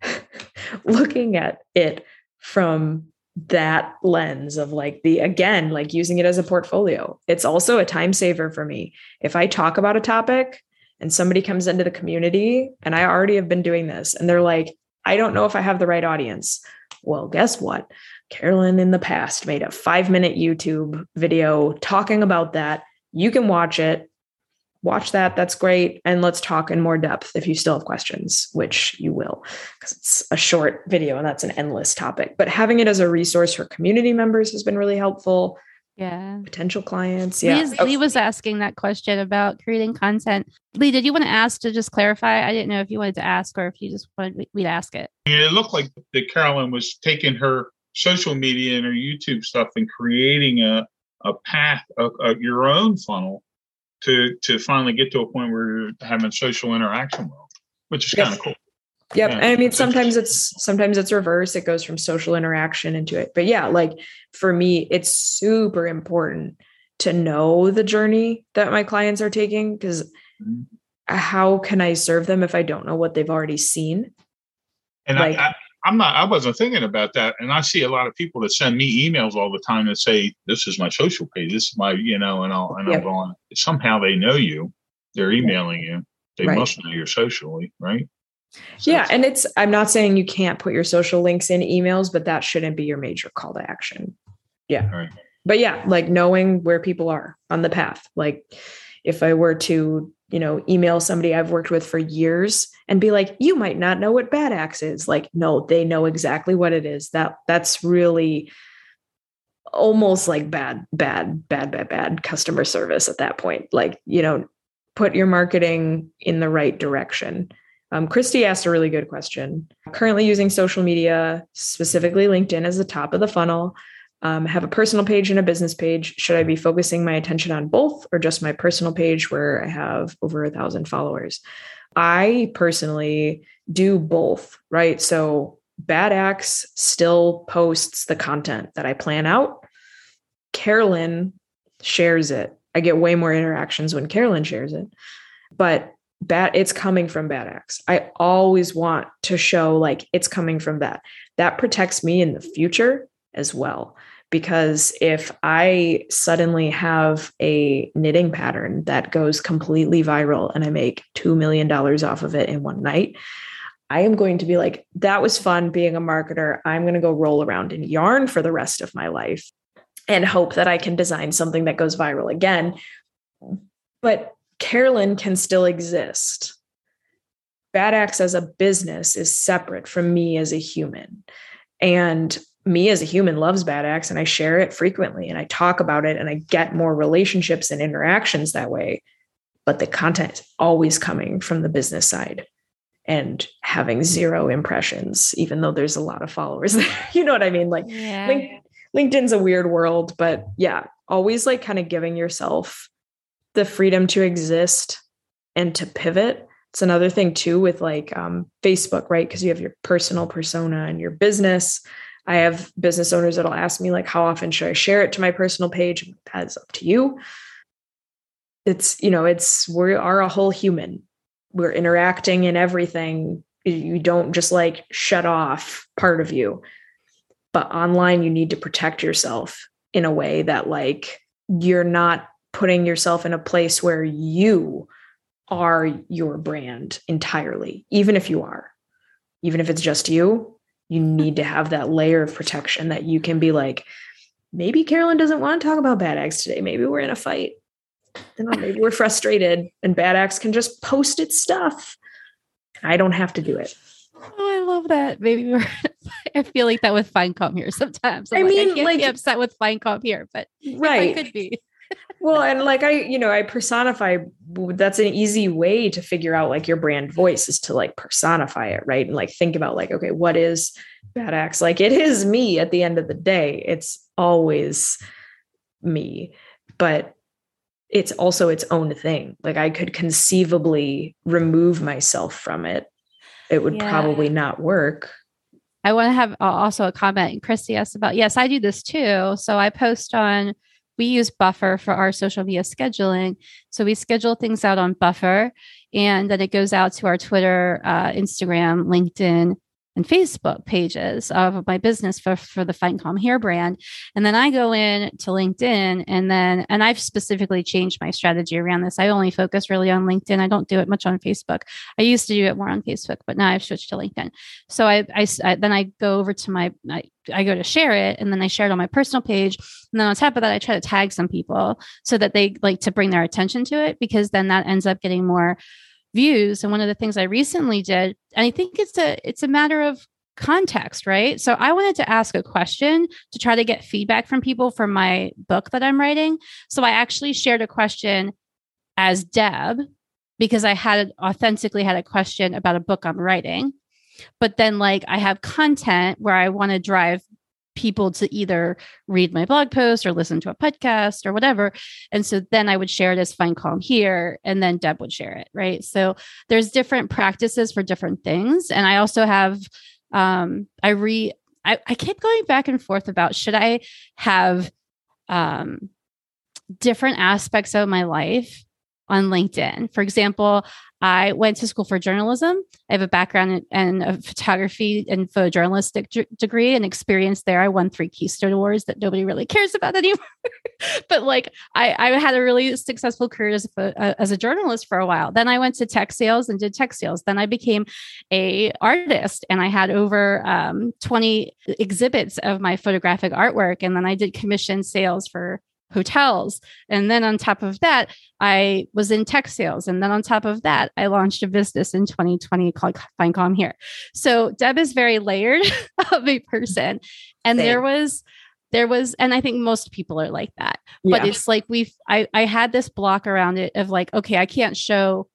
S3: [laughs] looking at it from that lens of like the again like using it as a portfolio it's also a time saver for me if i talk about a topic and somebody comes into the community and I already have been doing this and they're like, I don't know if I have the right audience. Well, guess what? Carolyn in the past made a five minute YouTube video talking about that. You can watch it, watch that. That's great. And let's talk in more depth if you still have questions, which you will, because it's a short video and that's an endless topic. But having it as a resource for community members has been really helpful
S2: yeah
S3: potential clients yeah
S2: Lee, Lee, was asking that question about creating content lee did you want to ask to just clarify i didn't know if you wanted to ask or if you just wanted me to ask it
S6: it looked like that carolyn was taking her social media and her youtube stuff and creating a, a path of, of your own funnel to to finally get to a point where you're having social interaction with which is yes. kind of cool
S3: Yep. Yeah, and I mean, sometimes it's sometimes it's reverse. It goes from social interaction into it. But yeah, like for me, it's super important to know the journey that my clients are taking because mm-hmm. how can I serve them if I don't know what they've already seen?
S6: And like, I, I, am not. I wasn't thinking about that. And I see a lot of people that send me emails all the time that say, "This is my social page. This is my," you know, and I'll and yep. I'm going. Somehow they know you. They're emailing you. They right. must know you socially, right?
S3: So yeah. And it's, I'm not saying you can't put your social links in emails, but that shouldn't be your major call to action. Yeah. Right. But yeah, like knowing where people are on the path. Like if I were to, you know, email somebody I've worked with for years and be like, you might not know what bad axe is. Like, no, they know exactly what it is. That that's really almost like bad, bad, bad, bad, bad customer service at that point. Like, you know, put your marketing in the right direction um, Christy asked a really good question. Currently using social media, specifically LinkedIn, as the top of the funnel. Um, have a personal page and a business page. Should I be focusing my attention on both or just my personal page where I have over a thousand followers? I personally do both, right? So Bad Axe still posts the content that I plan out. Carolyn shares it. I get way more interactions when Carolyn shares it. But bad it's coming from bad axe i always want to show like it's coming from that that protects me in the future as well because if I suddenly have a knitting pattern that goes completely viral and I make $2 million off of it in one night, I am going to be like, that was fun being a marketer. I'm going to go roll around in yarn for the rest of my life and hope that I can design something that goes viral again. But Carolyn can still exist. Bad Axe as a business is separate from me as a human. And me as a human loves Bad Axe and I share it frequently and I talk about it and I get more relationships and interactions that way. But the content is always coming from the business side and having zero impressions, even though there's a lot of followers there. [laughs] you know what I mean? Like yeah. Link, LinkedIn's a weird world, but yeah, always like kind of giving yourself the freedom to exist and to pivot. It's another thing too with like um, Facebook, right? Because you have your personal persona and your business. I have business owners that'll ask me like, how often should I share it to my personal page? That's up to you. It's you know, it's we are a whole human we're interacting in everything you don't just like shut off part of you but online you need to protect yourself in a way that like you're not putting yourself in a place where you are your brand entirely even if you are even if it's just you you need to have that layer of protection that you can be like maybe carolyn doesn't want to talk about Bad Axe today maybe we're in a fight know, maybe we're frustrated and Bad Axe can just post its stuff. I don't have to do it.
S2: Oh, I love that. Maybe we're, I feel like that with Find Calm Here sometimes.
S3: I'm i mean, like, I
S2: like, be upset with Find Calm Here, but right, I could be.
S3: Well, and like I, you know, I personify. That's an easy way to figure out like your brand voice is to like personify it, right? And like think about like, okay, what is Bad Axe? Like it is me at the end of the day. It's always me, but it's also its own thing. Like I could conceivably remove myself from it. It would yeah. probably not work.
S2: I want to have uh, also a comment. And Christy asked about, yes, I do this too. So I post on, we use Buffer for our social media scheduling. So we schedule things out on Buffer and then it goes out to our Twitter, uh, Instagram, LinkedIn, and Facebook pages of my business for, for the Find Calm Here brand. And then I go in to LinkedIn and then, and I've specifically changed my strategy around this. I only focus really on LinkedIn. I don't do it much on Facebook. I used to do it more on Facebook, but now I've switched to LinkedIn. So I, I, I then I go over to my, I, I go to share it and then I share it on my personal page. And then on top of that, I try to tag some people so that they like to bring their attention to it because then that ends up getting more views and one of the things i recently did and i think it's a it's a matter of context right? So i wanted to ask a question to try to get feedback from people for my book that i'm writing. So i actually shared a question as deb because i had authentically had a question about a book i'm writing. But then like i have content where i want to drive people to either read my blog post or listen to a podcast or whatever. And so then I would share it as Find Calm Here, and then Deb would share it. Right. So there's different practices for different things. And I also have, um, I re, I, I keep going back and forth about should I have, um, different aspects of my life on LinkedIn. For example, I went to school for journalism. I have a background in, in photography and photojournalistic d- degree and experience there. I won three Keystone Awards that nobody really cares about [laughs] anymore. but like I, I had a really successful career as a, uh, as a journalist for a while. Then I went to tech sales and did tech sales. Then I became a artist and I had over um, 20 exhibits of my photographic artwork. And then I did commission sales for hotels. And then on top of that, I was in tech sales. And then on top of that, I launched a business in 2020 called Find Calm Here. So Deb is very layered [laughs] of a person. And Same. there was there was and i think most people are like that but yeah. it's like we've I, I had this block around it of like okay i can't show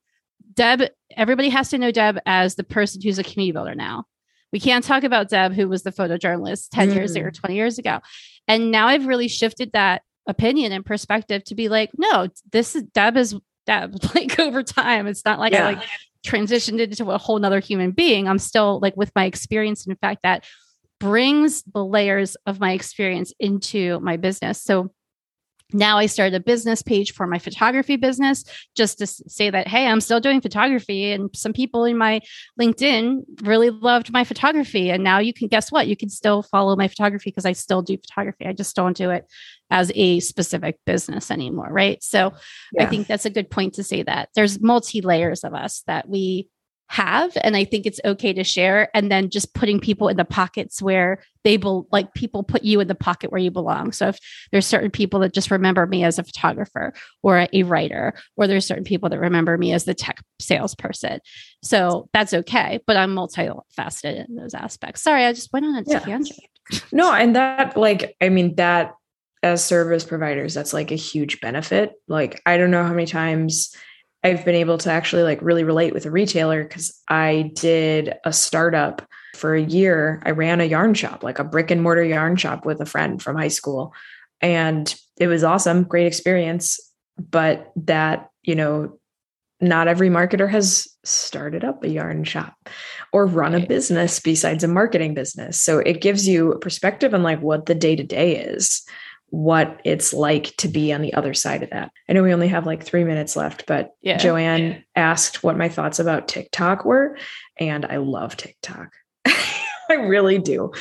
S2: deb everybody has to know deb as the person who's a community builder now we can't talk about deb who was the photojournalist 10 mm. years ago or 20 years ago and now i've really shifted that opinion and perspective to be like, no, this is Deb is Deb. [laughs] Like over time, it's not like yeah. I like transitioned into a whole nother human being. I'm still like with my experience. And in fact, that brings the layers of my experience into my business. So now I started a business page for my photography business just to say that, hey, I'm still doing photography. And some people in my LinkedIn really loved my photography. And now you can guess what? You can still follow my photography because I still do photography. I just don't do it as a specific business anymore. Right. So yeah. I think that's a good point to say that there's multi layers of us that we have and i think it's okay to share and then just putting people in the pockets where they will like people put you in the pocket where you belong. So if there's certain people that just remember me as a photographer or a writer or there's certain people that remember me as the tech salesperson. So that's okay but i'm multifaceted in those aspects. Sorry i just went on a yeah. tangent.
S3: No and that like i mean that as service providers that's like a huge benefit. Like i don't know how many times I've been able to actually like really relate with a retailer because I did a startup for a year. I ran a yarn shop, like a brick and mortar yarn shop with a friend from high school. And it was awesome, great experience. But that, you know, not every marketer has started up a yarn shop or run a business besides a marketing business. So it gives you a perspective on like what the day to day is what it's like to be on the other side of that. I know we only have like three minutes left, but yeah. Joanne yeah. asked what my thoughts about TikTok were, and I love TikTok. [laughs] I really do.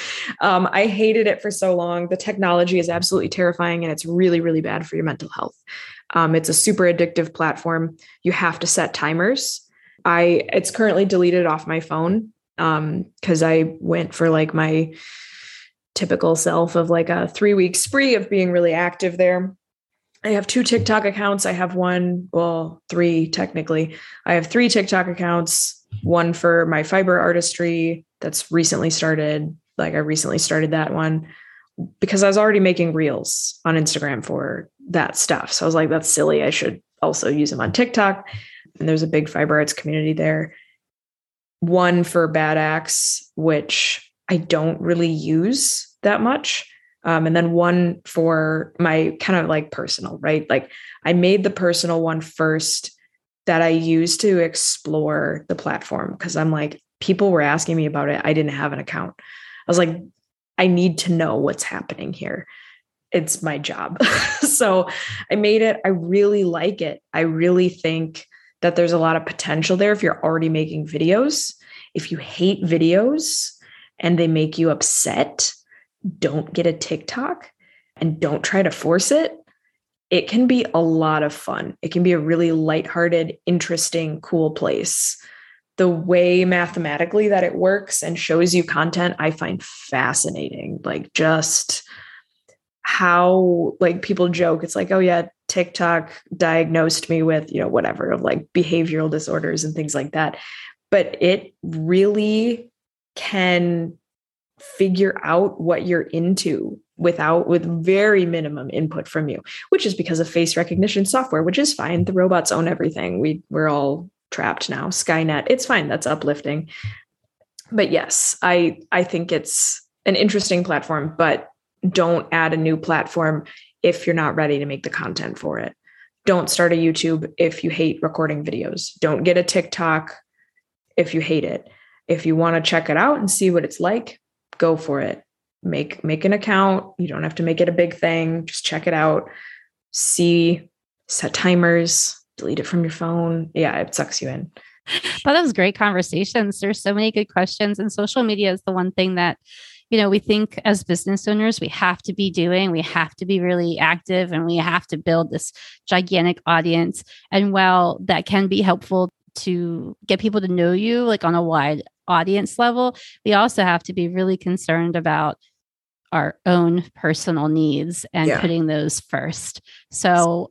S3: Um, I hated it for so long. The technology is absolutely terrifying and it's really, really bad for your mental health. Um, it's a super addictive platform. You have to set timers. I it's currently deleted off my phone because um, I went for like my typical self of like a three week spree of being really active there. I have two TikTok accounts. I have one, well, three technically. I have three TikTok accounts, one for my fiber artistry that's recently started. Like I recently started that one because I was already making reels on Instagram for that stuff. So I was like, that's silly. I should also use them on TikTok. And there's a big fiber arts community there. One for Bad Axe, which I don't really use that much. Um, and then one for my kind of like personal, right? Like I made the personal one first that I used to explore the platform because I'm like, people were asking me about it. I didn't have an account. I was like, I need to know what's happening here. It's my job. [laughs] so I made it. I really like it. I really think that there's a lot of potential there if you're already making videos. If you hate videos, and they make you upset, don't get a TikTok and don't try to force it. It can be a lot of fun. It can be a really lighthearted, interesting, cool place. The way mathematically that it works and shows you content, I find fascinating. Like, just how like people joke it's like oh yeah tiktok diagnosed me with you know whatever of like behavioral disorders and things like that but it really can figure out what you're into without with very minimum input from you which is because of face recognition software which is fine. The robots own everything. We we're all trapped now. Skynet it's fine. That's uplifting. But yes i i think it's an interesting platform but don't add a new platform if you're not ready to make the content for it. Don't start a youtube if you hate recording videos. Don't get a tiktok if you hate it if you want to check it out and see what it's like, go for it. Make make an account. You don't have to make it a big thing. Just check it out. See, set timers, delete it from your phone. Yeah, it sucks you in.
S2: But that was great conversations. There's so many good questions, and social media is the one thing that you know we think as business owners we have to be doing we have to be really active and we have to build this gigantic audience and while that can be helpful to get people to know you like on a wide audience level, we also have to be really concerned about our own personal needs and yeah. putting those first. So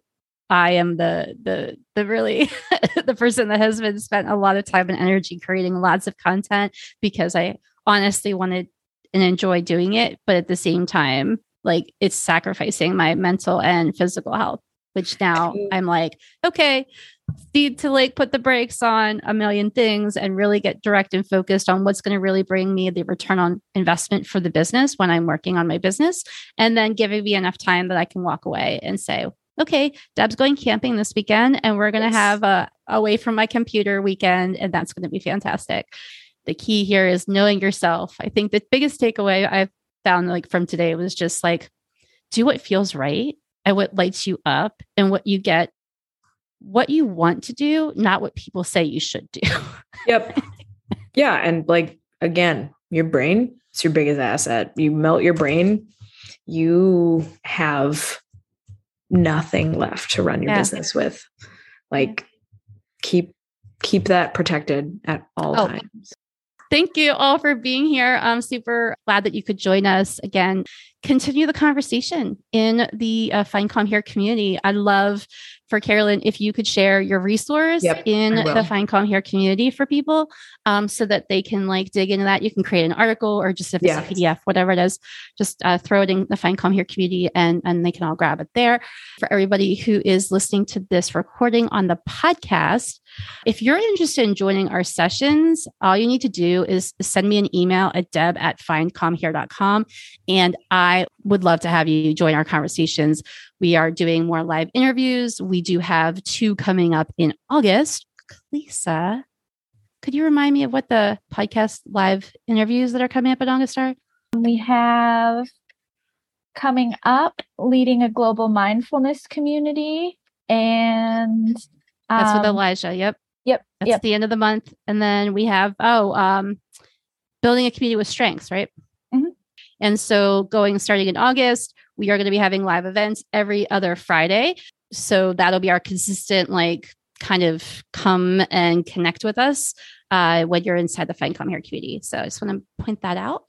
S2: I am the the the really [laughs] the person that has been spent a lot of time and energy creating lots of content because I honestly wanted and enjoy doing it, but at the same time, like it's sacrificing my mental and physical health, which now I'm like, okay, need to like put the brakes on a million things and really get direct and focused on what's going to really bring me the return on investment for the business when I'm working on my business. And then giving me enough time that I can walk away and say, okay, Deb's going camping this weekend and we're going to have a away from my computer weekend. And that's going to be fantastic. The key here is knowing yourself. I think the biggest takeaway I've found like from today was just like, do what feels right and what lights you up and what you get what you want to do, not what people say you should do.
S3: yep. Yeah. And like, again, your brain, it's your biggest asset. You melt your brain, you have nothing left to run your yeah. business with. Like, keep keep that protected at all oh. times.
S2: Thank you all for being here. I'm super glad that you could join us again. Continue the conversation in the uh, Find Calm Here community. I love for Carolyn if you could share your resource yep, in the Find Calm Here community for people um, so that they can like dig into that. You can create an article or just if it's a PDF, whatever it is, just uh, throw it in the Find Calm Here community and, and they can all grab it there. For everybody who is listening to this recording on the podcast, if you're interested in joining our sessions, all you need to do is send me an email at deb at findcalmhere.com. And I would love to have you join our conversations. We are doing more live interviews. We do have two coming up in August. Lisa, could you remind me of what the podcast live interviews that are coming up in August are?
S1: We have coming up leading a global mindfulness community and
S2: that's with um, Elijah. Yep.
S1: Yep.
S2: That's
S1: yep.
S2: the end of the month. And then we have, oh, um, building a community with strengths, right? Mm-hmm. And so going starting in August, we are going to be having live events every other Friday. So that'll be our consistent, like, kind of come and connect with us uh, when you're inside the Find Calm Here community. So I just want to point that out.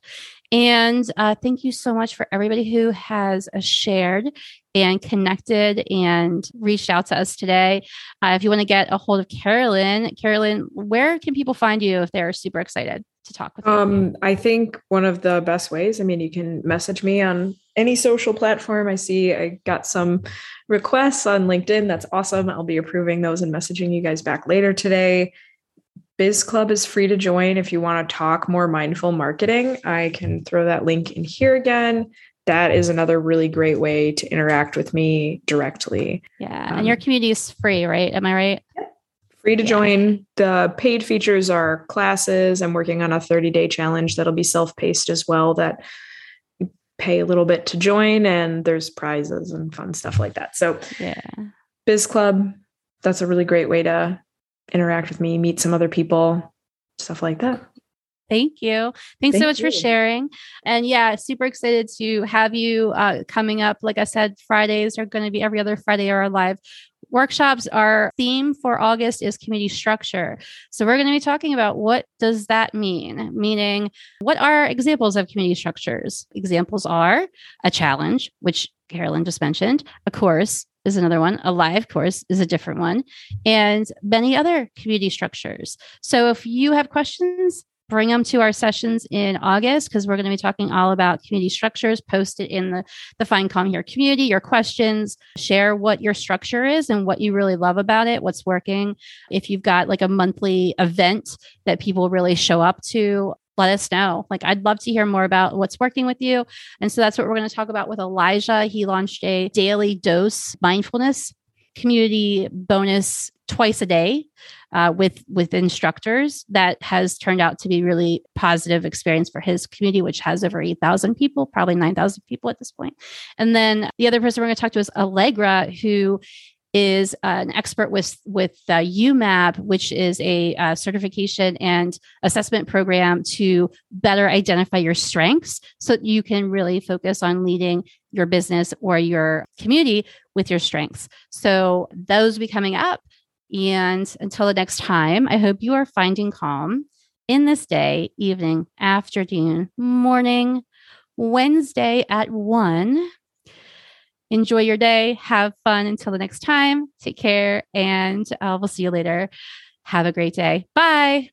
S2: And uh, thank you so much for everybody who has uh, shared and connected and reached out to us today. Uh, if you want to get a hold of Carolyn, Carolyn, where can people find you if they're super excited to talk with?
S3: Um, I think one of the best ways, I mean, you can message me on any social platform. I see I got some requests on LinkedIn. That's awesome. I'll be approving those and messaging you guys back later today. Biz Club is free to join if you want to talk more mindful marketing. I can throw that link in here again that is another really great way to interact with me directly.
S2: Yeah. Um, and your community is free, right? Am I right?
S3: Free to yeah. join. The paid features are classes. I'm working on a 30 day challenge that'll be self paced as well, that you pay a little bit to join, and there's prizes and fun stuff like that. So,
S2: yeah.
S3: Biz Club, that's a really great way to interact with me, meet some other people, stuff like that.
S2: Thank you. Thanks Thank so much you. for sharing. And yeah, super excited to have you uh, coming up. Like I said, Fridays are going to be every other Friday are live workshops. Our theme for August is community structure. So we're going to be talking about what does that mean? Meaning, what are examples of community structures? Examples are a challenge, which Carolyn just mentioned, a course, is another one. A live course is a different one, and many other community structures. So if you have questions, bring them to our sessions in August because we're going to be talking all about community structures. Post it in the, the Find Calm Here community, your questions, share what your structure is and what you really love about it, what's working. If you've got like a monthly event that people really show up to, let us know. Like, I'd love to hear more about what's working with you. And so that's what we're going to talk about with Elijah. He launched a daily dose mindfulness community bonus twice a day uh, with with instructors that has turned out to be really positive experience for his community which has over 8000 people probably 9000 people at this point and then the other person we're going to talk to is allegra who is uh, an expert with with uh, YouMap, which is a uh, certification and assessment program to better identify your strengths, so you can really focus on leading your business or your community with your strengths. So those will be coming up. And until the next time, I hope you are finding calm in this day, evening, afternoon, morning, Wednesday at one. Enjoy your day. Have fun until the next time. Take care, and uh, we'll see you later. Have a great day. Bye.